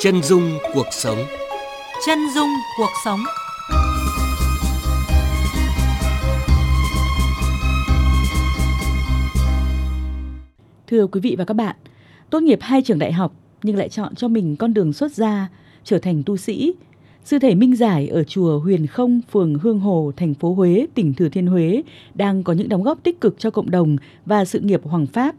Chân dung cuộc sống. Chân dung cuộc sống. Thưa quý vị và các bạn, tốt nghiệp hai trường đại học nhưng lại chọn cho mình con đường xuất gia, trở thành tu sĩ. Sư thể Minh Giải ở chùa Huyền Không, phường Hương Hồ, thành phố Huế, tỉnh Thừa Thiên Huế đang có những đóng góp tích cực cho cộng đồng và sự nghiệp hoàng pháp.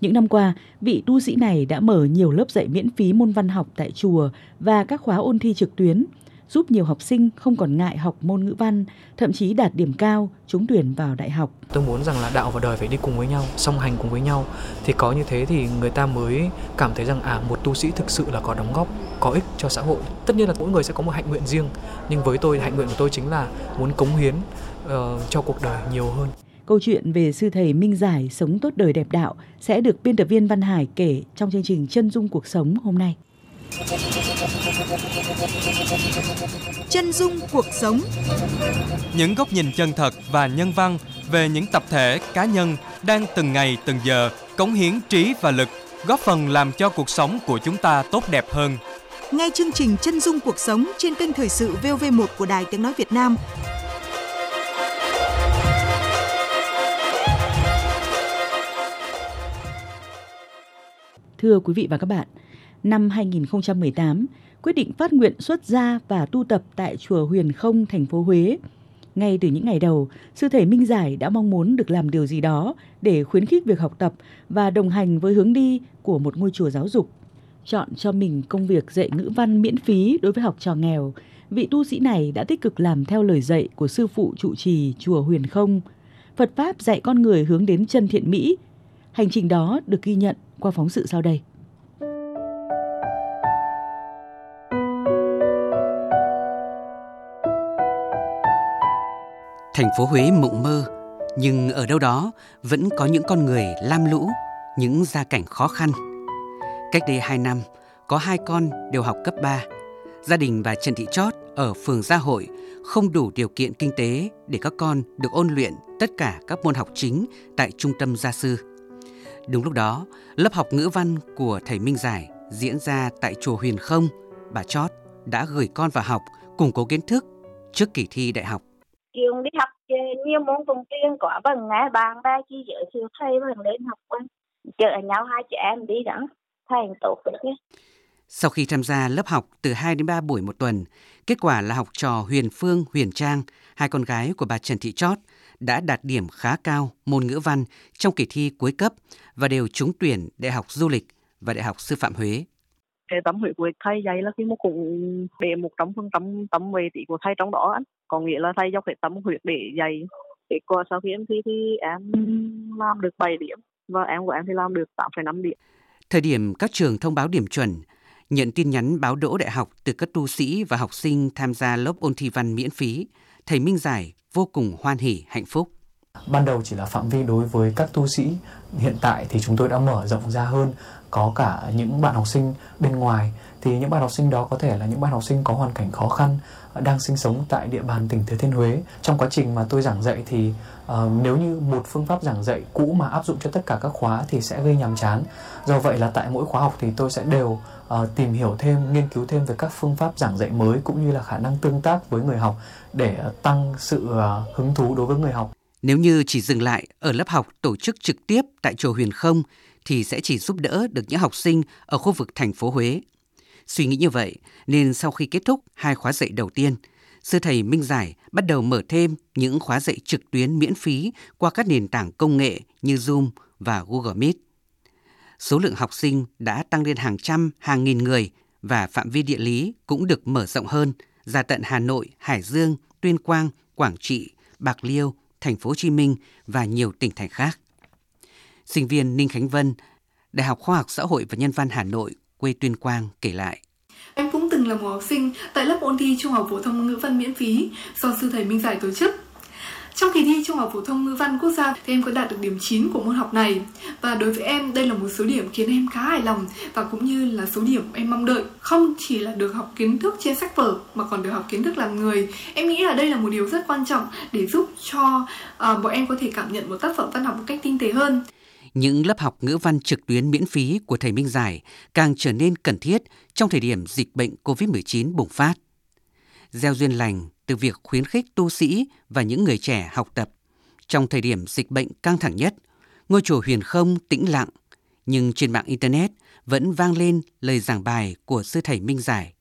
Những năm qua, vị tu sĩ này đã mở nhiều lớp dạy miễn phí môn văn học tại chùa và các khóa ôn thi trực tuyến, giúp nhiều học sinh không còn ngại học môn ngữ văn, thậm chí đạt điểm cao, trúng tuyển vào đại học. Tôi muốn rằng là đạo và đời phải đi cùng với nhau, song hành cùng với nhau. Thì có như thế thì người ta mới cảm thấy rằng à một tu sĩ thực sự là có đóng góp, có ích cho xã hội. Tất nhiên là mỗi người sẽ có một hạnh nguyện riêng, nhưng với tôi hạnh nguyện của tôi chính là muốn cống hiến uh, cho cuộc đời nhiều hơn. Câu chuyện về sư thầy Minh Giải sống tốt đời đẹp đạo sẽ được biên tập viên Văn Hải kể trong chương trình Chân dung cuộc sống hôm nay. Chân dung cuộc sống Những góc nhìn chân thật và nhân văn về những tập thể, cá nhân đang từng ngày từng giờ cống hiến trí và lực, góp phần làm cho cuộc sống của chúng ta tốt đẹp hơn. Ngay chương trình Chân dung cuộc sống trên kênh Thời sự VOV1 của Đài Tiếng Nói Việt Nam Thưa quý vị và các bạn, năm 2018, quyết định phát nguyện xuất gia và tu tập tại chùa Huyền Không, thành phố Huế. Ngay từ những ngày đầu, sư thầy Minh Giải đã mong muốn được làm điều gì đó để khuyến khích việc học tập và đồng hành với hướng đi của một ngôi chùa giáo dục. Chọn cho mình công việc dạy ngữ văn miễn phí đối với học trò nghèo, vị tu sĩ này đã tích cực làm theo lời dạy của sư phụ trụ trì chùa Huyền Không. Phật Pháp dạy con người hướng đến chân thiện mỹ. Hành trình đó được ghi nhận qua phóng sự sau đây. Thành phố Huế mộng mơ, nhưng ở đâu đó vẫn có những con người lam lũ, những gia cảnh khó khăn. Cách đây 2 năm, có hai con đều học cấp 3. Gia đình bà Trần Thị Chót ở phường Gia Hội không đủ điều kiện kinh tế để các con được ôn luyện tất cả các môn học chính tại trung tâm gia sư. Đúng lúc đó, lớp học ngữ văn của thầy Minh Giải diễn ra tại chùa Huyền Không, bà Chót đã gửi con vào học củng cố kiến thức trước kỳ thi đại học. Trường đi học nhiều môn cùng tiên có bằng ngã bàn ba chi giữa siêu thầy bằng lên học quân chở nhau hai chị em đi đó thầy tốt được nhé. Sau khi tham gia lớp học từ 2 đến 3 buổi một tuần, kết quả là học trò Huyền Phương, Huyền Trang, hai con gái của bà Trần Thị Chót đã đạt điểm khá cao môn ngữ văn trong kỳ thi cuối cấp và đều trúng tuyển Đại học Du lịch và Đại học Sư phạm Huế. Cái tâm huyết của thầy dạy là khi mà cũng để một trăm phần trăm tâm về tỷ của thầy trong đó anh. Có nghĩa là thầy dốc hết tâm huyết để dạy. Kết quả sau khi em thi thì em làm được 7 điểm và em của em thì làm được 8,5 điểm. Thời điểm các trường thông báo điểm chuẩn, nhận tin nhắn báo đỗ đại học từ các tu sĩ và học sinh tham gia lớp ôn thi văn miễn phí, thầy Minh Giải vô cùng hoan hỉ hạnh phúc. Ban đầu chỉ là phạm vi đối với các tu sĩ, hiện tại thì chúng tôi đã mở rộng ra hơn, có cả những bạn học sinh bên ngoài thì những bạn học sinh đó có thể là những bạn học sinh có hoàn cảnh khó khăn ờ, đang sinh sống tại địa bàn tỉnh Thừa Thiên Huế. Trong quá trình mà tôi giảng dạy thì uh, nếu như một phương pháp giảng dạy cũ mà áp dụng cho tất cả các khóa thì sẽ gây nhàm chán. Do vậy là tại mỗi khóa học thì tôi sẽ đều uh, tìm hiểu thêm, nghiên cứu thêm về các phương pháp giảng dạy mới cũng như là khả năng tương tác với người học để uh, tăng sự uh, hứng thú đối với người học. Nếu như chỉ dừng lại ở lớp học tổ chức trực tiếp tại chùa Huyền Không thì sẽ chỉ giúp đỡ được những học sinh ở khu vực thành phố Huế. Suy nghĩ như vậy nên sau khi kết thúc hai khóa dạy đầu tiên, sư thầy Minh Giải bắt đầu mở thêm những khóa dạy trực tuyến miễn phí qua các nền tảng công nghệ như Zoom và Google Meet. Số lượng học sinh đã tăng lên hàng trăm, hàng nghìn người và phạm vi địa lý cũng được mở rộng hơn ra tận Hà Nội, Hải Dương, Tuyên Quang, Quảng Trị, Bạc Liêu, Thành phố Hồ Chí Minh và nhiều tỉnh thành khác. Sinh viên Ninh Khánh Vân, Đại học Khoa học Xã hội và Nhân văn Hà Nội, quê Tuyên Quang kể lại. Em cũng từng là một học sinh tại lớp ôn thi Trung học phổ thông ngữ văn miễn phí do sư thầy Minh Giải tổ chức. Trong kỳ thi Trung học phổ thông ngữ văn quốc gia thì em có đạt được điểm 9 của môn học này và đối với em đây là một số điểm khiến em khá hài lòng và cũng như là số điểm em mong đợi. Không chỉ là được học kiến thức trên sách vở mà còn được học kiến thức làm người. Em nghĩ là đây là một điều rất quan trọng để giúp cho uh, bọn em có thể cảm nhận một tác phẩm văn học một cách tinh tế hơn những lớp học ngữ văn trực tuyến miễn phí của thầy Minh Giải càng trở nên cần thiết trong thời điểm dịch bệnh COVID-19 bùng phát. Gieo duyên lành từ việc khuyến khích tu sĩ và những người trẻ học tập. Trong thời điểm dịch bệnh căng thẳng nhất, ngôi chùa huyền không tĩnh lặng, nhưng trên mạng Internet vẫn vang lên lời giảng bài của sư thầy Minh Giải.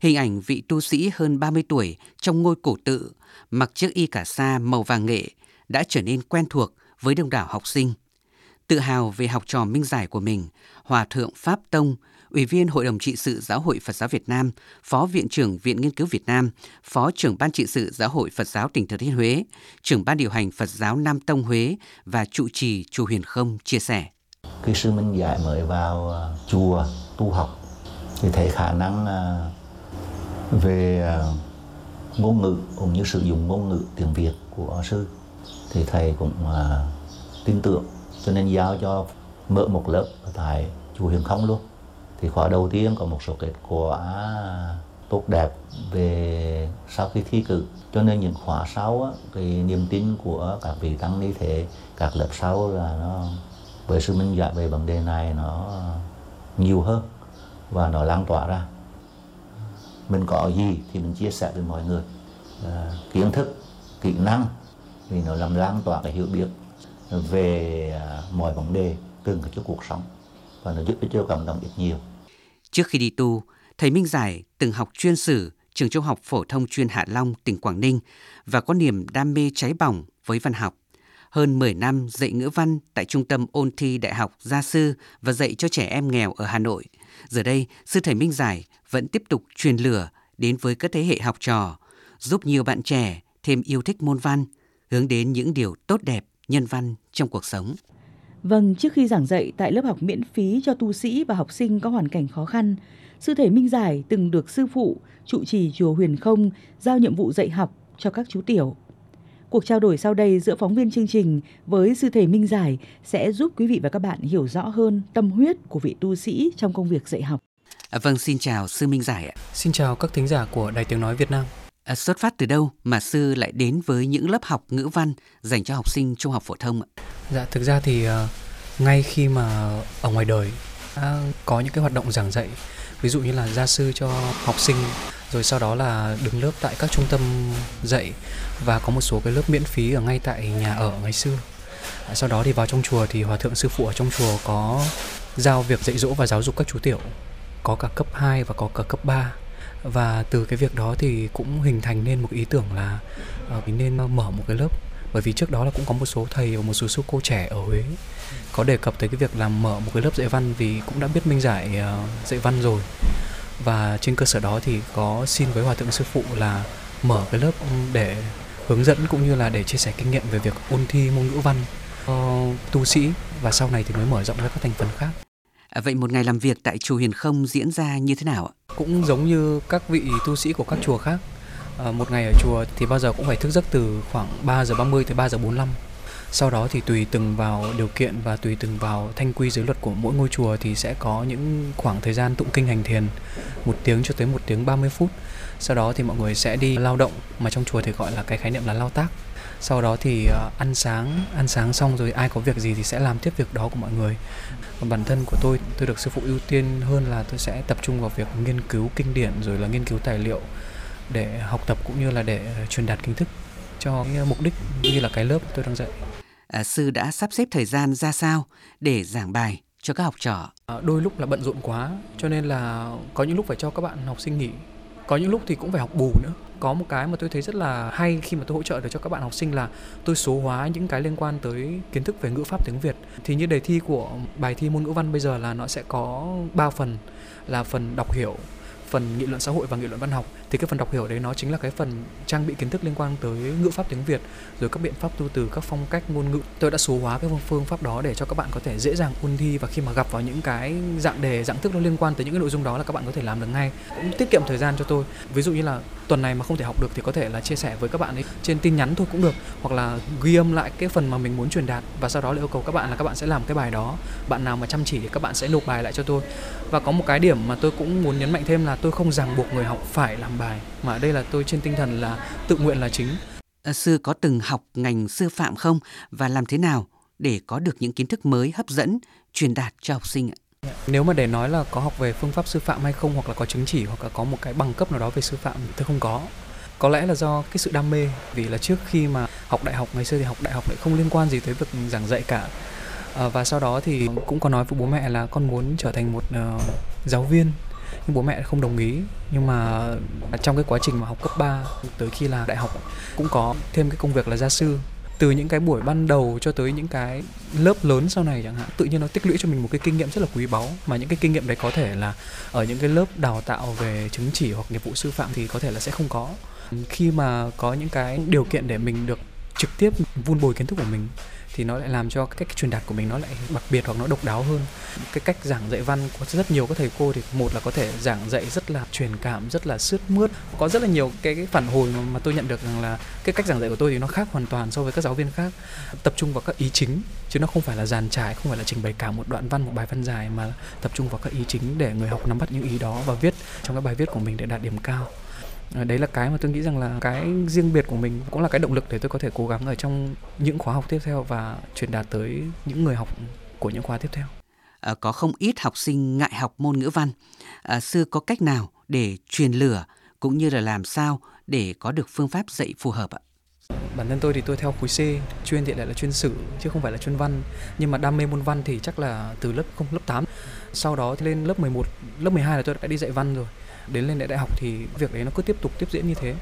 Hình ảnh vị tu sĩ hơn 30 tuổi trong ngôi cổ tự, mặc chiếc y cả sa màu vàng nghệ đã trở nên quen thuộc với đông đảo học sinh. Tự hào về học trò Minh Giải của mình, Hòa Thượng Pháp Tông, Ủy viên Hội đồng trị sự Giáo hội Phật giáo Việt Nam, Phó Viện trưởng Viện Nghiên cứu Việt Nam, Phó trưởng Ban trị sự Giáo hội Phật giáo tỉnh Thừa Thiên Huế, trưởng Ban điều hành Phật giáo Nam Tông Huế và trụ trì chùa Huyền Không chia sẻ. Khi sư Minh Giải mới vào à, chùa tu học thì thấy khả năng à, về à, ngôn ngữ cũng như sử dụng ngôn ngữ tiếng Việt của sư thì thầy cũng tin tưởng cho nên giao cho mở một lớp tại chùa Hiền Không luôn. Thì khóa đầu tiên có một số kết quả tốt đẹp về sau khi thi cử. Cho nên những khóa sau á, cái niềm tin của các vị tăng ni thế các lớp sau là nó với sự minh giải về vấn đề này nó nhiều hơn và nó lan tỏa ra. Mình có gì thì mình chia sẻ với mọi người. À, kiến thức kỹ năng thì nó làm lan tỏa cái hiểu biết về à, mọi vấn đề từng cái cuộc sống và nó giúp ích cho cộng đồng ít nhiều. Trước khi đi tu, thầy Minh Giải từng học chuyên sử trường trung học phổ thông chuyên Hạ Long, tỉnh Quảng Ninh và có niềm đam mê cháy bỏng với văn học. Hơn 10 năm dạy ngữ văn tại Trung tâm ôn thi Đại học Gia Sư và dạy cho trẻ em nghèo ở Hà Nội. Giờ đây, sư thầy Minh Giải vẫn tiếp tục truyền lửa đến với các thế hệ học trò, giúp nhiều bạn trẻ thêm yêu thích môn văn, hướng đến những điều tốt đẹp, nhân văn trong cuộc sống. Vâng, trước khi giảng dạy tại lớp học miễn phí cho tu sĩ và học sinh có hoàn cảnh khó khăn, sư thầy Minh Giải từng được sư phụ, trụ trì chùa Huyền Không giao nhiệm vụ dạy học cho các chú tiểu. Cuộc trao đổi sau đây giữa phóng viên chương trình với sư thầy Minh Giải sẽ giúp quý vị và các bạn hiểu rõ hơn tâm huyết của vị tu sĩ trong công việc dạy học. À, vâng, xin chào sư Minh Giải ạ. Xin chào các thính giả của Đài Tiếng Nói Việt Nam. À, xuất phát từ đâu mà sư lại đến với những lớp học ngữ văn dành cho học sinh trung học phổ thông ạ? Dạ, thực ra thì uh, ngay khi mà ở ngoài đời đã có những cái hoạt động giảng dạy, ví dụ như là gia sư cho học sinh, rồi sau đó là đứng lớp tại các trung tâm dạy và có một số cái lớp miễn phí ở ngay tại nhà ở ngày xưa. À, sau đó thì vào trong chùa thì hòa thượng sư phụ ở trong chùa có giao việc dạy dỗ và giáo dục các chú tiểu có cả cấp 2 và có cả cấp 3 và từ cái việc đó thì cũng hình thành nên một ý tưởng là uh, mình nên mở một cái lớp. Bởi vì trước đó là cũng có một số thầy và một số sư cô trẻ ở Huế có đề cập tới cái việc làm mở một cái lớp dạy văn vì cũng đã biết minh giải uh, dạy văn rồi. Và trên cơ sở đó thì có xin với hòa thượng sư phụ là mở cái lớp để hướng dẫn cũng như là để chia sẻ kinh nghiệm về việc ôn thi môn ngữ văn uh, tu sĩ. Và sau này thì mới mở rộng ra các thành phần khác. À, vậy một ngày làm việc tại chùa Hiền Không diễn ra như thế nào ạ? Cũng giống như các vị tu sĩ của các chùa khác. À, một ngày ở chùa thì bao giờ cũng phải thức giấc từ khoảng 3 giờ 30 tới 3 giờ 45. Sau đó thì tùy từng vào điều kiện và tùy từng vào thanh quy giới luật của mỗi ngôi chùa thì sẽ có những khoảng thời gian tụng kinh hành thiền một tiếng cho tới một tiếng 30 phút. Sau đó thì mọi người sẽ đi lao động mà trong chùa thì gọi là cái khái niệm là lao tác sau đó thì à, ăn sáng ăn sáng xong rồi ai có việc gì thì sẽ làm tiếp việc đó của mọi người bản thân của tôi tôi được sư phụ ưu tiên hơn là tôi sẽ tập trung vào việc nghiên cứu kinh điển rồi là nghiên cứu tài liệu để học tập cũng như là để truyền đạt kiến thức cho mục đích như là cái lớp tôi đang dạy. À, sư đã sắp xếp thời gian ra sao để giảng bài cho các học trò? À, đôi lúc là bận rộn quá cho nên là có những lúc phải cho các bạn học sinh nghỉ có những lúc thì cũng phải học bù nữa. Có một cái mà tôi thấy rất là hay khi mà tôi hỗ trợ được cho các bạn học sinh là tôi số hóa những cái liên quan tới kiến thức về ngữ pháp tiếng Việt. Thì như đề thi của bài thi môn ngữ văn bây giờ là nó sẽ có ba phần, là phần đọc hiểu, phần nghị luận xã hội và nghị luận văn học thì cái phần đọc hiểu đấy nó chính là cái phần trang bị kiến thức liên quan tới ngữ pháp tiếng Việt, rồi các biện pháp tu từ, các phong cách, ngôn ngữ. Tôi đã số hóa cái phương pháp đó để cho các bạn có thể dễ dàng ôn thi và khi mà gặp vào những cái dạng đề, dạng thức nó liên quan tới những cái nội dung đó là các bạn có thể làm được ngay. Cũng tiết kiệm thời gian cho tôi. Ví dụ như là tuần này mà không thể học được thì có thể là chia sẻ với các bạn ấy trên tin nhắn thôi cũng được, hoặc là ghi âm lại cái phần mà mình muốn truyền đạt và sau đó là yêu cầu các bạn là các bạn sẽ làm cái bài đó. Bạn nào mà chăm chỉ thì các bạn sẽ nộp bài lại cho tôi. Và có một cái điểm mà tôi cũng muốn nhấn mạnh thêm là tôi không ràng buộc người học phải làm bài mà ở đây là tôi trên tinh thần là tự nguyện là chính à, sư có từng học ngành sư phạm không và làm thế nào để có được những kiến thức mới hấp dẫn truyền đạt cho học sinh ạ? Nếu mà để nói là có học về phương pháp sư phạm hay không hoặc là có chứng chỉ hoặc là có một cái bằng cấp nào đó về sư phạm thì tôi không có. Có lẽ là do cái sự đam mê vì là trước khi mà học đại học ngày xưa thì học đại học lại không liên quan gì tới việc giảng dạy cả. À, và sau đó thì cũng có nói với bố mẹ là con muốn trở thành một uh, giáo viên nhưng bố mẹ không đồng ý. Nhưng mà trong cái quá trình mà học cấp 3 tới khi là đại học cũng có thêm cái công việc là gia sư. Từ những cái buổi ban đầu cho tới những cái lớp lớn sau này chẳng hạn, tự nhiên nó tích lũy cho mình một cái kinh nghiệm rất là quý báu. Mà những cái kinh nghiệm đấy có thể là ở những cái lớp đào tạo về chứng chỉ hoặc nghiệp vụ sư phạm thì có thể là sẽ không có. Khi mà có những cái điều kiện để mình được trực tiếp vun bồi kiến thức của mình thì nó lại làm cho cách truyền đạt của mình nó lại đặc biệt hoặc nó độc đáo hơn. Cái cách giảng dạy văn có rất nhiều các thầy cô thì một là có thể giảng dạy rất là truyền cảm rất là sướt mướt. Có rất là nhiều cái, cái phản hồi mà, mà tôi nhận được rằng là cái cách giảng dạy của tôi thì nó khác hoàn toàn so với các giáo viên khác. Tập trung vào các ý chính chứ nó không phải là dàn trải không phải là trình bày cả một đoạn văn một bài văn dài mà tập trung vào các ý chính để người học nắm bắt những ý đó và viết trong các bài viết của mình để đạt điểm cao đấy là cái mà tôi nghĩ rằng là cái riêng biệt của mình cũng là cái động lực để tôi có thể cố gắng ở trong những khóa học tiếp theo và truyền đạt tới những người học của những khóa tiếp theo. À, có không ít học sinh ngại học môn ngữ văn. À, sư có cách nào để truyền lửa cũng như là làm sao để có được phương pháp dạy phù hợp ạ? Bản thân tôi thì tôi theo khối C chuyên thì lại là chuyên sử chứ không phải là chuyên văn. Nhưng mà đam mê môn văn thì chắc là từ lớp không lớp 8 sau đó thì lên lớp 11 lớp 12 là tôi đã đi dạy văn rồi đến lên đại học thì việc đấy nó cứ tiếp tục, tiếp diễn như thế.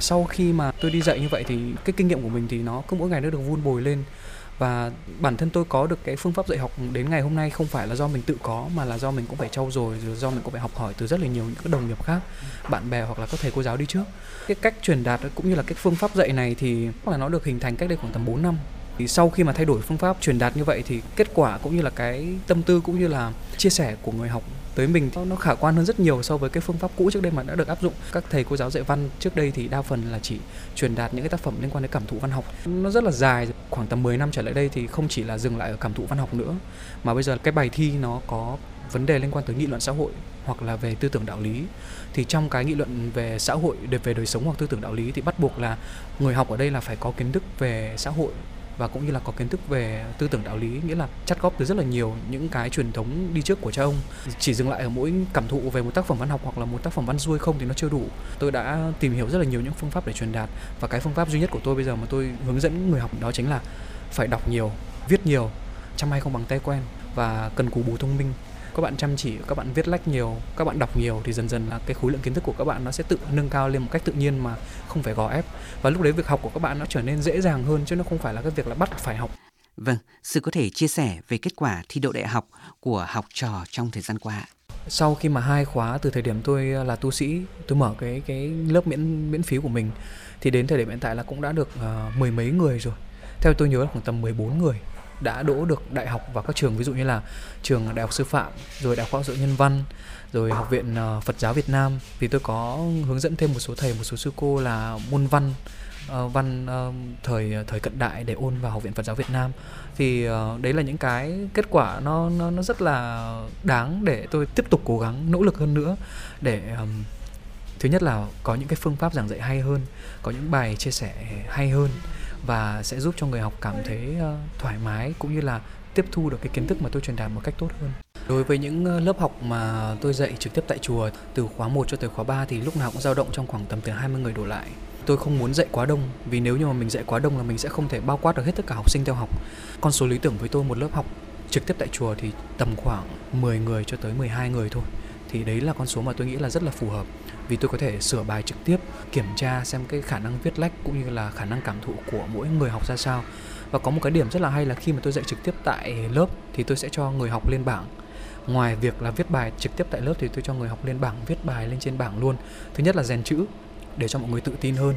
Sau khi mà tôi đi dạy như vậy thì cái kinh nghiệm của mình thì nó cứ mỗi ngày nó được vun bồi lên. Và bản thân tôi có được cái phương pháp dạy học đến ngày hôm nay không phải là do mình tự có, mà là do mình cũng phải trau dồi, rồi do mình cũng phải học hỏi từ rất là nhiều những cái đồng nghiệp khác, bạn bè hoặc là các thầy cô giáo đi trước. Cái cách truyền đạt cũng như là cái phương pháp dạy này thì là nó được hình thành cách đây khoảng tầm 4 năm. Thì sau khi mà thay đổi phương pháp truyền đạt như vậy thì kết quả cũng như là cái tâm tư cũng như là chia sẻ của người học tới mình nó khả quan hơn rất nhiều so với cái phương pháp cũ trước đây mà đã được áp dụng. Các thầy cô giáo dạy văn trước đây thì đa phần là chỉ truyền đạt những cái tác phẩm liên quan đến cảm thụ văn học. Nó rất là dài, khoảng tầm 10 năm trở lại đây thì không chỉ là dừng lại ở cảm thụ văn học nữa, mà bây giờ cái bài thi nó có vấn đề liên quan tới nghị luận xã hội hoặc là về tư tưởng đạo lý. Thì trong cái nghị luận về xã hội về đời sống hoặc tư tưởng đạo lý thì bắt buộc là người học ở đây là phải có kiến thức về xã hội và cũng như là có kiến thức về tư tưởng đạo lý, nghĩa là chắt góp từ rất là nhiều những cái truyền thống đi trước của cha ông. Chỉ dừng lại ở mỗi cảm thụ về một tác phẩm văn học hoặc là một tác phẩm văn xuôi không thì nó chưa đủ. Tôi đã tìm hiểu rất là nhiều những phương pháp để truyền đạt và cái phương pháp duy nhất của tôi bây giờ mà tôi hướng dẫn người học đó chính là phải đọc nhiều, viết nhiều, chăm hay không bằng tay quen và cần cù bù thông minh các bạn chăm chỉ các bạn viết lách nhiều các bạn đọc nhiều thì dần dần là cái khối lượng kiến thức của các bạn nó sẽ tự nâng cao lên một cách tự nhiên mà không phải gò ép và lúc đấy việc học của các bạn nó trở nên dễ dàng hơn chứ nó không phải là cái việc là bắt phải học Vâng, sư có thể chia sẻ về kết quả thi đỗ đại học của học trò trong thời gian qua. Sau khi mà hai khóa từ thời điểm tôi là tu sĩ, tôi mở cái cái lớp miễn miễn phí của mình thì đến thời điểm hiện tại là cũng đã được uh, mười mấy người rồi. Theo tôi nhớ là khoảng tầm 14 người đã đỗ được đại học vào các trường ví dụ như là trường đại học sư phạm rồi đại học khoa học nhân văn rồi học viện ờ, Phật giáo Việt Nam. Thì tôi có hướng dẫn thêm một số thầy một số sư cô là môn văn uh, văn uh, thời thời cận đại để ôn vào học viện Phật giáo Việt Nam. Thì uh, đấy là những cái kết quả nó nó nó rất là đáng để tôi tiếp tục cố gắng nỗ lực hơn nữa để um, thứ nhất là có những cái phương pháp giảng dạy hay hơn, có những bài chia sẻ hay hơn và sẽ giúp cho người học cảm thấy ờ, thoải mái cũng như là tiếp thu được cái kiến thức mà tôi truyền đạt một cách tốt hơn. Đối với những ờ, lớp học mà tôi dạy trực tiếp tại chùa từ khóa 1 cho tới khóa 3 thì lúc nào cũng dao động trong khoảng tầm từ 20 người đổ lại. Tôi không muốn dạy quá đông vì nếu như mà mình dạy quá đông là mình sẽ không thể bao quát được hết tất cả học sinh theo học. Con số lý tưởng với tôi một lớp học trực tiếp tại chùa thì tầm khoảng 10 người cho tới 12 người thôi. Thì đấy là con số mà tôi nghĩ là rất là phù hợp vì tôi có thể sửa bài trực tiếp kiểm tra xem cái khả năng viết lách cũng như là khả năng cảm thụ của mỗi người học ra sao. Và có một cái điểm rất là hay là khi mà tôi dạy trực tiếp tại lớp thì tôi sẽ cho người học lên bảng. Ngoài việc là viết bài trực tiếp tại lớp thì tôi cho người học lên bảng viết bài lên trên bảng luôn. Thứ nhất là rèn chữ để cho mọi người tự tin hơn.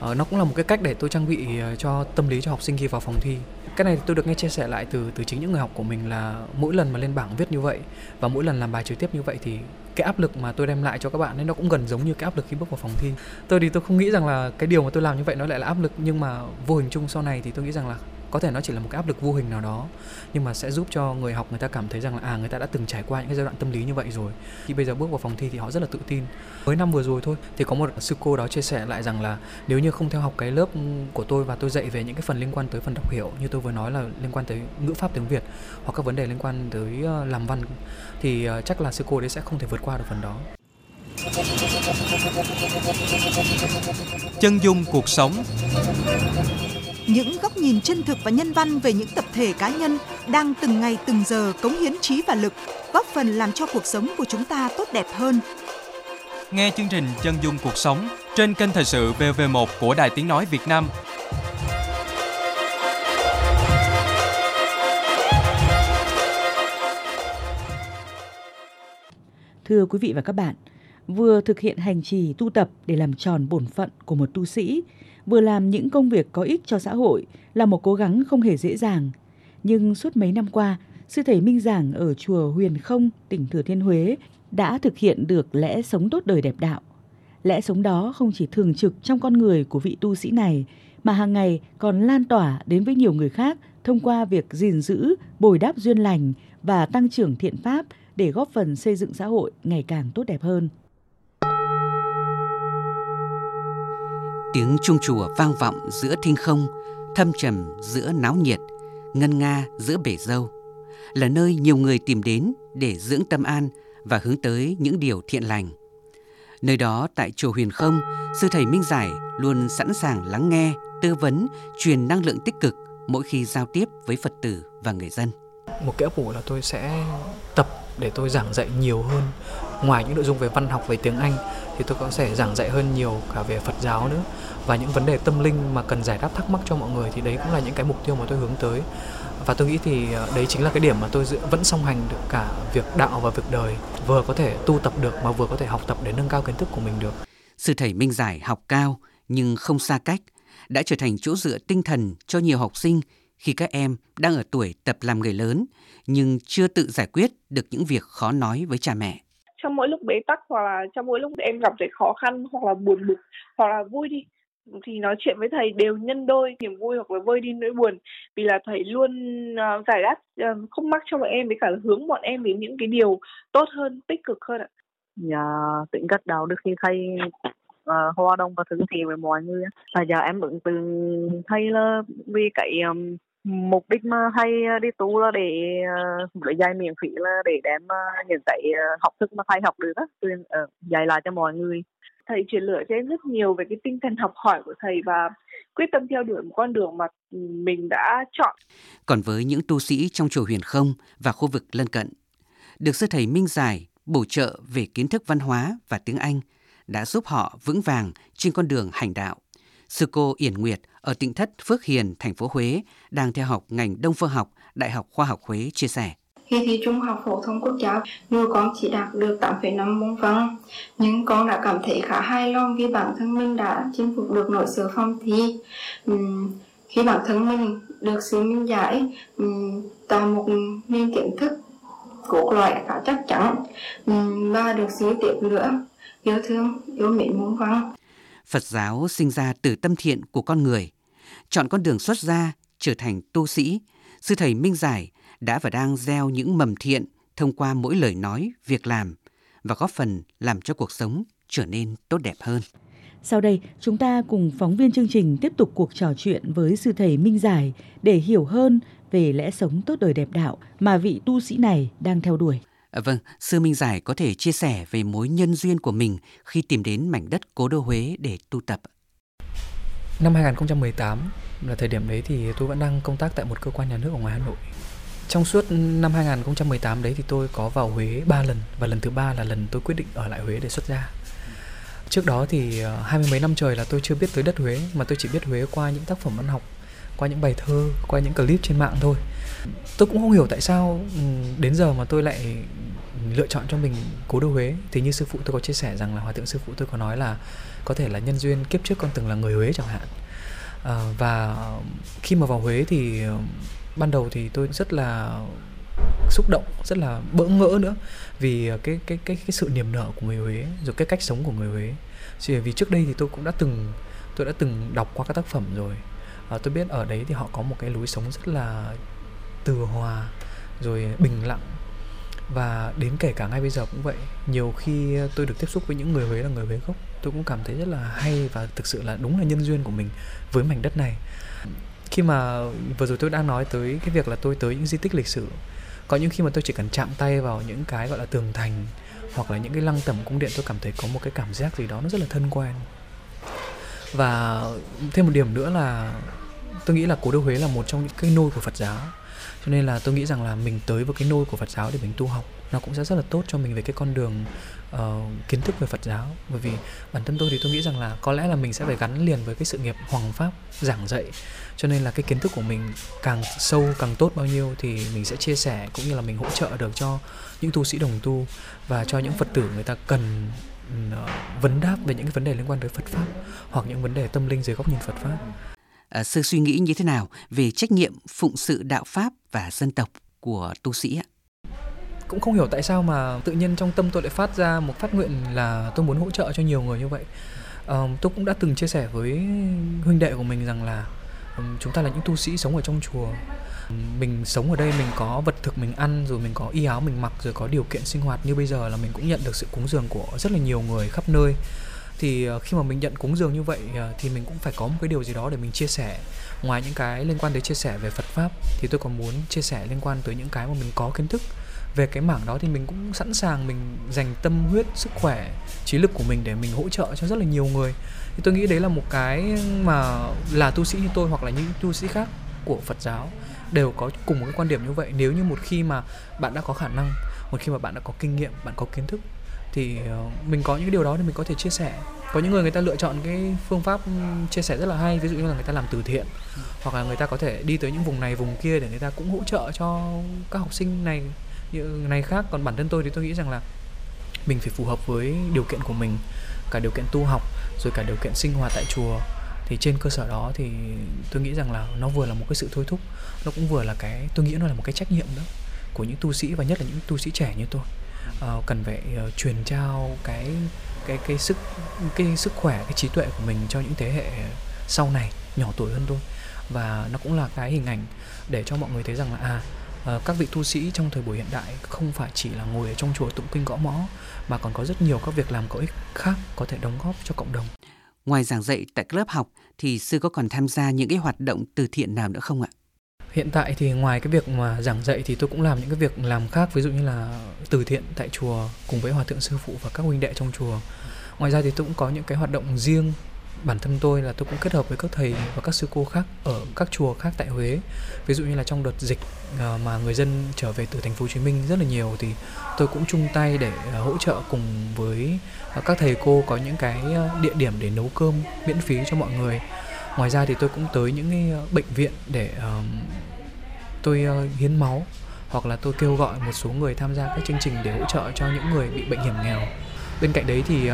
Ờ, nó cũng là một cái cách để tôi trang bị ờ, cho tâm lý cho học sinh khi vào phòng thi. Cái này tôi được nghe chia sẻ lại từ từ chính những người học của mình là mỗi lần mà lên bảng viết như vậy và mỗi lần làm bài trực tiếp như vậy thì cái áp lực mà tôi đem lại cho các bạn ấy, nó cũng gần giống như cái áp lực khi bước vào phòng thi. Tôi thì tôi không nghĩ rằng là cái điều mà tôi làm như vậy nó lại là áp lực, nhưng mà vô hình chung sau này thì tôi nghĩ rằng là có thể nó chỉ là một cái áp lực vô hình nào đó, nhưng mà sẽ giúp cho người học người ta cảm thấy rằng là à người ta đã từng trải qua những cái giai đoạn tâm lý như vậy rồi. Khi bây giờ bước vào phòng thi thì họ rất là tự tin. Mới năm vừa rồi thôi, thì có một sư cô đó chia sẻ lại rằng là, nếu như không theo học cái lớp của tôi và tôi dạy về những cái phần liên quan tới phần đọc hiểu, như tôi vừa nói là liên quan tới ngữ pháp tiếng Việt hoặc các vấn đề liên quan tới ờ, làm văn, thì ờ, chắc là sư cô đấy sẽ không thể vượt qua được phần đó. Chân dung cuộc sống. Những góc nhìn chân thực và nhân văn về những tập thể cá nhân đang từng ngày từng giờ cống hiến trí và lực, góp phần làm cho cuộc sống của chúng ta tốt đẹp hơn. Nghe chương trình Chân dung cuộc sống trên kênh Thời sự VV1 của Đài Tiếng Nói Việt Nam Thưa quý vị và các bạn, vừa thực hiện hành trì tu tập để làm tròn bổn phận của một tu sĩ, vừa làm những công việc có ích cho xã hội là một cố gắng không hề dễ dàng. Nhưng suốt mấy năm qua, sư thầy Minh Giảng ở chùa Huyền Không, tỉnh Thừa Thiên Huế đã thực hiện được lẽ sống tốt đời đẹp đạo. Lẽ sống đó không chỉ thường trực trong con người của vị tu sĩ này, mà hàng ngày còn lan tỏa đến với nhiều người khác thông qua việc gìn giữ, bồi đáp duyên lành và tăng trưởng thiện pháp để góp phần xây dựng xã hội ngày càng tốt đẹp hơn. Tiếng chuông chùa vang vọng giữa thinh không, thâm trầm giữa náo nhiệt, ngân nga giữa bể dâu. Là nơi nhiều người tìm đến để dưỡng tâm an và hướng tới những điều thiện lành. Nơi đó tại chùa Huyền Không, sư thầy Minh Giải luôn sẵn sàng lắng nghe, tư vấn, truyền năng lượng tích cực mỗi khi giao tiếp với Phật tử và người dân. Một cái ấp ủ là tôi sẽ tập để tôi giảng dạy nhiều hơn ngoài những nội dung về văn học về tiếng Anh thì tôi có sẽ giảng dạy hơn nhiều cả về Phật giáo nữa. Và những vấn đề tâm linh mà cần giải đáp thắc mắc cho mọi người thì đấy cũng là những cái mục tiêu mà tôi hướng tới. Và tôi nghĩ thì ờ, đấy chính là cái điểm mà tôi vẫn song hành được cả việc đạo và việc đời, vừa có thể tu tập được mà vừa có thể học tập để nâng cao kiến thức của mình được. Sư thầy Minh Giải học cao nhưng không xa cách, đã trở thành chỗ dựa tinh thần cho nhiều học sinh khi các em đang ở tuổi tập làm người lớn nhưng chưa tự giải quyết được những việc khó nói với cha mẹ. Trong mỗi lúc bế tắc hoặc là trong mỗi lúc em gặp phải khó khăn hoặc là buồn bực hoặc là vui đi. Thì nói chuyện với thầy đều nhân đôi niềm vui hoặc là vơi đi nỗi buồn. Vì là thầy luôn uh, giải đáp ờ, uh, không mắc cho bọn em với cả hướng bọn em đến những cái điều tốt hơn tích cực hơn ạ. Dạ tính cách đạo đức khi thầy uh, hoa đông và thân thiện với mọi người là giờ em vẫn từng thầy là vì cái um, mục đích mà hay ờ, đi tu là để ờ, để dạy miễn phí là để đem ờ, những cái học thức mà thầy học được á truyền dạy lại cho mọi người thầy truyền lửa cho em rất nhiều về cái tinh thần học hỏi của thầy và quyết tâm theo đuổi một con đường mà ừ, mình đã chọn. Còn với những tu sĩ trong chùa Huyền Không và khu vực lân cận, được sư thầy Minh Giải bổ trợ về kiến thức văn hóa và tiếng Anh đã giúp họ vững vàng trên con đường hành đạo. Sư cô Yển Nguyệt ở tỉnh thất Phước Hiền, thành phố Huế đang theo học ngành Đông phương học, Đại học Khoa học Huế chia sẻ. Khi thi Trung học phổ thông quốc gia, dù con chỉ đạt được 8,5 môn văn, nhưng con đã cảm thấy khá hài lòng vì bản thân mình đã chinh phục được nỗi sợ phong thi. Uhm, khi bản thân mình được sự minh giải uhm, tạo một nền kiến thức cốt loại khá chắc chắn uhm, và được sự tiếp lửa yêu thương yêu mến môn văn Phật giáo sinh ra từ tâm thiện của con người. Chọn con đường xuất gia, trở thành tu sĩ, sư thầy Minh Giải đã và đang gieo những mầm thiện thông qua mỗi lời nói, việc làm và góp phần làm cho cuộc sống trở nên tốt đẹp hơn. Sau đây, chúng ta cùng phóng viên chương trình tiếp tục cuộc trò chuyện với sư thầy Minh Giải để hiểu hơn về lẽ sống tốt đời đẹp đạo mà vị tu sĩ này đang theo đuổi. À, vâng, sư Minh Giải có thể chia sẻ về mối nhân duyên của mình khi tìm đến mảnh đất cố đô Huế để tu tập. Năm 2018 là thời điểm đấy thì tôi vẫn đang công tác tại một cơ quan nhà nước ở ngoài Hà Nội. Trong suốt năm 2018 đấy thì tôi có vào Huế 3 lần và lần thứ ba là lần tôi quyết định ở lại Huế để xuất gia. Trước đó thì ờ, hai mươi mấy năm trời là tôi chưa biết tới đất Huế mà tôi chỉ biết Huế qua những tác phẩm văn học, qua những bài thơ, qua những clip trên mạng thôi. Tôi cũng không hiểu tại sao ừ, đến giờ mà tôi lại lựa chọn cho mình cố đô Huế. Thì như sư phụ tôi có chia sẻ rằng là hòa thượng sư phụ tôi có nói là có thể là nhân duyên kiếp trước con từng là người Huế chẳng hạn. À, và khi mà vào Huế thì ờ, ban đầu thì tôi rất là xúc động rất là bỡ ngỡ nữa vì ờ, cái cái cái cái sự niềm nở của người Huế rồi cái cách sống của người Huế. Vì trước đây thì tôi cũng đã từng tôi đã từng đọc qua các tác phẩm rồi à, tôi biết ở đấy thì họ có một cái lối sống rất là từ hòa rồi bình lặng. Và đến kể cả ngay bây giờ cũng vậy nhiều khi tôi được tiếp xúc với những người Huế là người Huế gốc tôi cũng cảm thấy rất là hay và thực sự là đúng là nhân duyên của mình với mảnh đất này. Khi mà vừa rồi tôi đang nói tới cái việc là tôi tới những di tích lịch sử có những khi mà tôi chỉ cần chạm tay vào những cái gọi là tường thành hoặc là những cái lăng tẩm cung điện tôi cảm thấy có một cái cảm giác gì đó nó rất là thân quen và thêm một điểm nữa là tôi nghĩ là cố đô Huế là một trong những cái nôi của Phật giáo. Cho nên là tôi nghĩ rằng là mình tới với cái nôi của Phật giáo để mình tu học nó cũng sẽ rất là tốt cho mình về cái con đường uh, kiến thức về Phật giáo. Bởi vì bản thân tôi thì tôi nghĩ rằng là có lẽ là mình sẽ phải gắn liền với cái sự nghiệp hoàng pháp giảng dạy. Cho nên là cái kiến thức của mình càng sâu càng tốt bao nhiêu thì mình sẽ chia sẻ cũng như là mình hỗ trợ được cho những tu sĩ đồng tu và cho những phật tử người ta cần vấn đáp về những cái vấn đề liên quan tới Phật pháp hoặc những vấn đề tâm linh dưới góc nhìn Phật pháp. À, sư suy nghĩ như thế nào về trách nhiệm phụng sự đạo pháp và dân tộc của tu sĩ ạ? cũng không hiểu tại sao mà tự nhiên trong tâm tôi lại phát ra một phát nguyện là tôi muốn hỗ trợ cho nhiều người như vậy uh, tôi cũng đã từng chia sẻ với huynh đệ của mình rằng là chúng ta là những tu sĩ sống ở trong chùa. Mình sống ở đây, mình có vật thực mình ăn, rồi mình có y áo mình mặc, rồi có điều kiện sinh hoạt như bây giờ là mình cũng nhận được sự cúng dường của rất là nhiều người khắp nơi. Thì ờ, khi mà mình nhận cúng dường như vậy ờ, thì mình cũng phải có một cái điều gì đó để mình chia sẻ. Ngoài những cái liên quan tới chia sẻ về Phật pháp, thì tôi còn muốn chia sẻ liên quan tới những cái mà mình có kiến thức về cái mảng đó. Thì mình cũng sẵn sàng mình dành tâm huyết, sức khỏe, trí lực của mình để mình hỗ trợ cho rất là nhiều người thì tôi nghĩ đấy là một cái mà là tu sĩ như tôi hoặc là những tu sĩ khác của Phật giáo đều có cùng một cái quan điểm như vậy. Nếu như một khi mà bạn đã có khả năng, một khi mà bạn đã có kinh nghiệm, bạn có kiến thức, thì ờ, mình có những điều đó thì mình có thể chia sẻ. Có những người người ta lựa chọn cái phương pháp chia sẻ rất là hay, ví dụ như là người ta làm từ thiện, hoặc là người ta có thể đi tới những vùng này, vùng kia để người ta cũng hỗ trợ cho các học sinh này, như này khác. Còn bản thân tôi thì tôi nghĩ rằng là mình phải phù hợp với điều kiện của mình, cả điều kiện tu học rồi cả điều kiện sinh hoạt tại chùa thì trên cơ sở đó thì tôi nghĩ rằng là nó vừa là một cái sự thôi thúc nó cũng vừa là cái tôi nghĩ nó là một cái trách nhiệm đó của những tu sĩ và nhất là những tu sĩ trẻ như tôi. Uh, cần phải uh, truyền trao cái cái cái sức cái sức khỏe cái trí tuệ của mình cho những thế hệ sau này nhỏ tuổi hơn tôi. Và nó cũng là cái hình ảnh để cho mọi người thấy rằng là à uh, các vị tu sĩ trong thời buổi hiện đại không phải chỉ là ngồi ở trong chùa tụng kinh gõ mõ mà còn có rất nhiều các việc làm có ích khác có thể đóng góp cho cộng đồng. Ngoài giảng dạy tại lớp học thì sư có còn tham gia những cái hoạt động từ thiện nào nữa không ạ? Hiện tại thì ngoài cái việc mà giảng dạy thì tôi cũng làm những cái việc làm khác ví dụ như là từ thiện tại chùa cùng với hòa thượng sư phụ và các huynh đệ trong chùa. Ngoài ra thì tôi cũng có những cái hoạt động riêng bản thân tôi là tôi cũng kết hợp với các thầy và các sư cô khác ở các chùa khác tại Huế. Ví dụ như là trong đợt dịch à, mà người dân trở về từ thành phố Hồ Chí Minh rất là nhiều thì tôi cũng chung tay để à, hỗ trợ cùng với à, các thầy cô có những cái địa điểm để nấu cơm miễn phí cho mọi người. Ngoài ra thì tôi cũng tới những cái bệnh viện để tôi hiến máu hoặc là tôi kêu gọi một số người tham gia các chương trình để hỗ trợ cho những người bị bệnh hiểm nghèo. Bên cạnh đấy thì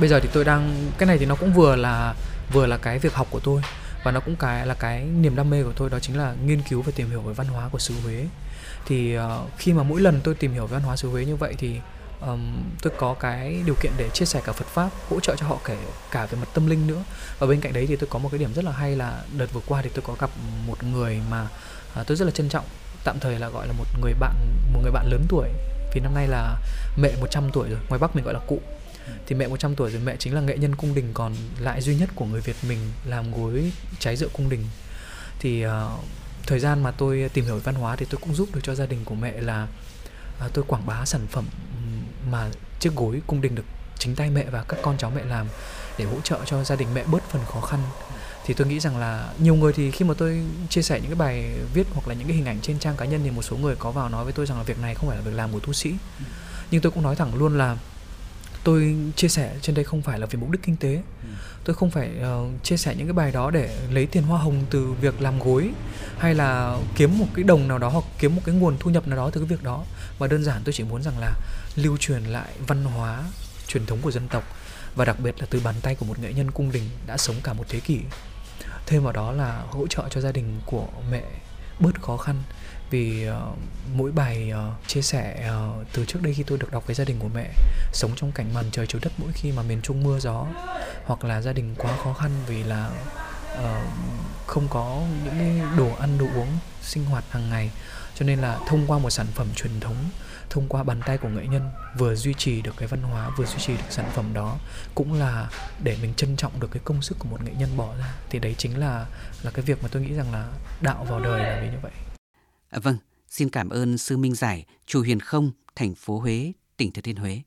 bây giờ thì tôi đang cái này thì nó cũng vừa là vừa là cái việc học của tôi và nó cũng cái là cái niềm đam mê của tôi đó chính là nghiên cứu và tìm hiểu về văn hóa của xứ Huế. Thì uh, khi mà mỗi lần tôi tìm hiểu về văn hóa xứ Huế như vậy thì um, tôi có cái điều kiện để chia sẻ cả Phật pháp hỗ trợ cho họ kể cả về mặt tâm linh nữa. Và bên cạnh đấy thì tôi có một cái điểm rất là hay là đợt vừa qua thì tôi có gặp một người mà uh, tôi rất là trân trọng tạm thời là gọi là một người bạn một người bạn lớn tuổi. Vì năm nay là mẹ 100 tuổi rồi ngoài Bắc mình gọi là cụ thì mẹ 100 tuổi rồi mẹ chính là nghệ nhân cung đình còn lại duy nhất của người Việt mình làm gối trái rượu cung đình. Thì uh, thời gian mà tôi tìm hiểu văn hóa thì tôi cũng giúp được cho gia đình của mẹ là uh, tôi quảng bá sản phẩm mà chiếc gối cung đình được chính tay mẹ và các con cháu mẹ làm để hỗ trợ cho gia đình mẹ bớt phần khó khăn. Thì tôi nghĩ rằng là nhiều người thì khi mà tôi chia sẻ những cái bài viết hoặc là những cái hình ảnh trên trang cá nhân thì một số người có vào nói với tôi rằng là việc này không phải là việc làm của tu sĩ. Nhưng tôi cũng nói thẳng luôn là tôi chia sẻ trên đây không phải là vì mục đích kinh tế. Ừ. tôi không phải uh, chia sẻ những cái bài đó để lấy tiền hoa hồng từ việc làm gối hay là kiếm một cái đồng nào đó hoặc kiếm một cái nguồn thu nhập nào đó từ cái việc đó. Mà đơn giản tôi chỉ muốn rằng là lưu truyền lại văn hóa truyền thống của dân tộc và đặc biệt là từ bàn tay của một nghệ nhân cung đình đã sống cả một thế kỷ. Thêm vào đó là hỗ trợ cho gia đình của mẹ bớt khó khăn vì uh, mỗi bài uh, chia sẻ uh, từ trước đây khi tôi được đọc với gia đình của mẹ sống trong cảnh màn trời chiếu đất mỗi khi mà miền trung mưa gió hoặc là gia đình quá khó khăn vì là uh, không có những cái đồ ăn đồ uống sinh hoạt hàng ngày cho nên là thông qua một sản phẩm truyền thống thông qua bàn tay của nghệ nhân vừa duy trì được cái văn hóa vừa duy trì được sản phẩm đó cũng là để mình trân trọng được cái công sức của một nghệ nhân bỏ ra thì đấy chính là là cái việc mà tôi nghĩ rằng là đạo vào đời là vì như vậy. À, vâng, xin cảm ơn sư Minh Giải, chùa Huyền Không, thành phố Huế, tỉnh Thừa Thiên Huế.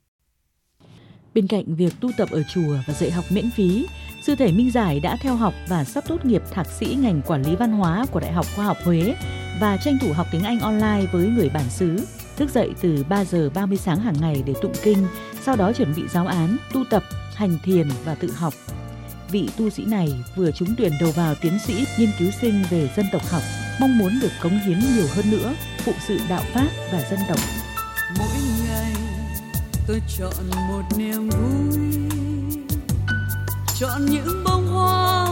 Bên cạnh việc tu tập ở chùa và dạy học miễn phí, sư thể Minh Giải đã theo học và sắp tốt nghiệp thạc sĩ ngành quản lý văn hóa của Đại học Khoa học Huế và tranh thủ học tiếng Anh online với người bản xứ. Thức dậy từ 3 giờ 30 sáng hàng ngày để tụng kinh, sau đó chuẩn bị giáo án, tu tập, hành thiền và tự học. Vị tu sĩ này vừa trúng tuyển đầu vào tiến sĩ nghiên cứu sinh về dân tộc học, mong muốn được cống hiến nhiều hơn nữa, phụ sự đạo pháp và dân tộc. Mỗi ngày tôi chọn một niềm vui, chọn những bông hoa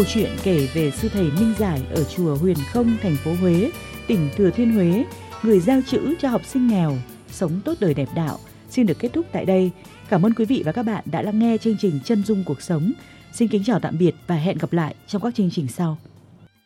Câu chuyện kể về sư thầy Minh Giải ở chùa Huyền Không, thành phố Huế, tỉnh Thừa Thiên Huế, người giao chữ cho học sinh nghèo, sống tốt đời đẹp đạo, xin được kết thúc tại đây. Cảm ơn quý vị và các bạn đã lắng nghe chương trình Chân dung cuộc sống. Xin kính chào tạm biệt và hẹn gặp lại trong các chương trình sau.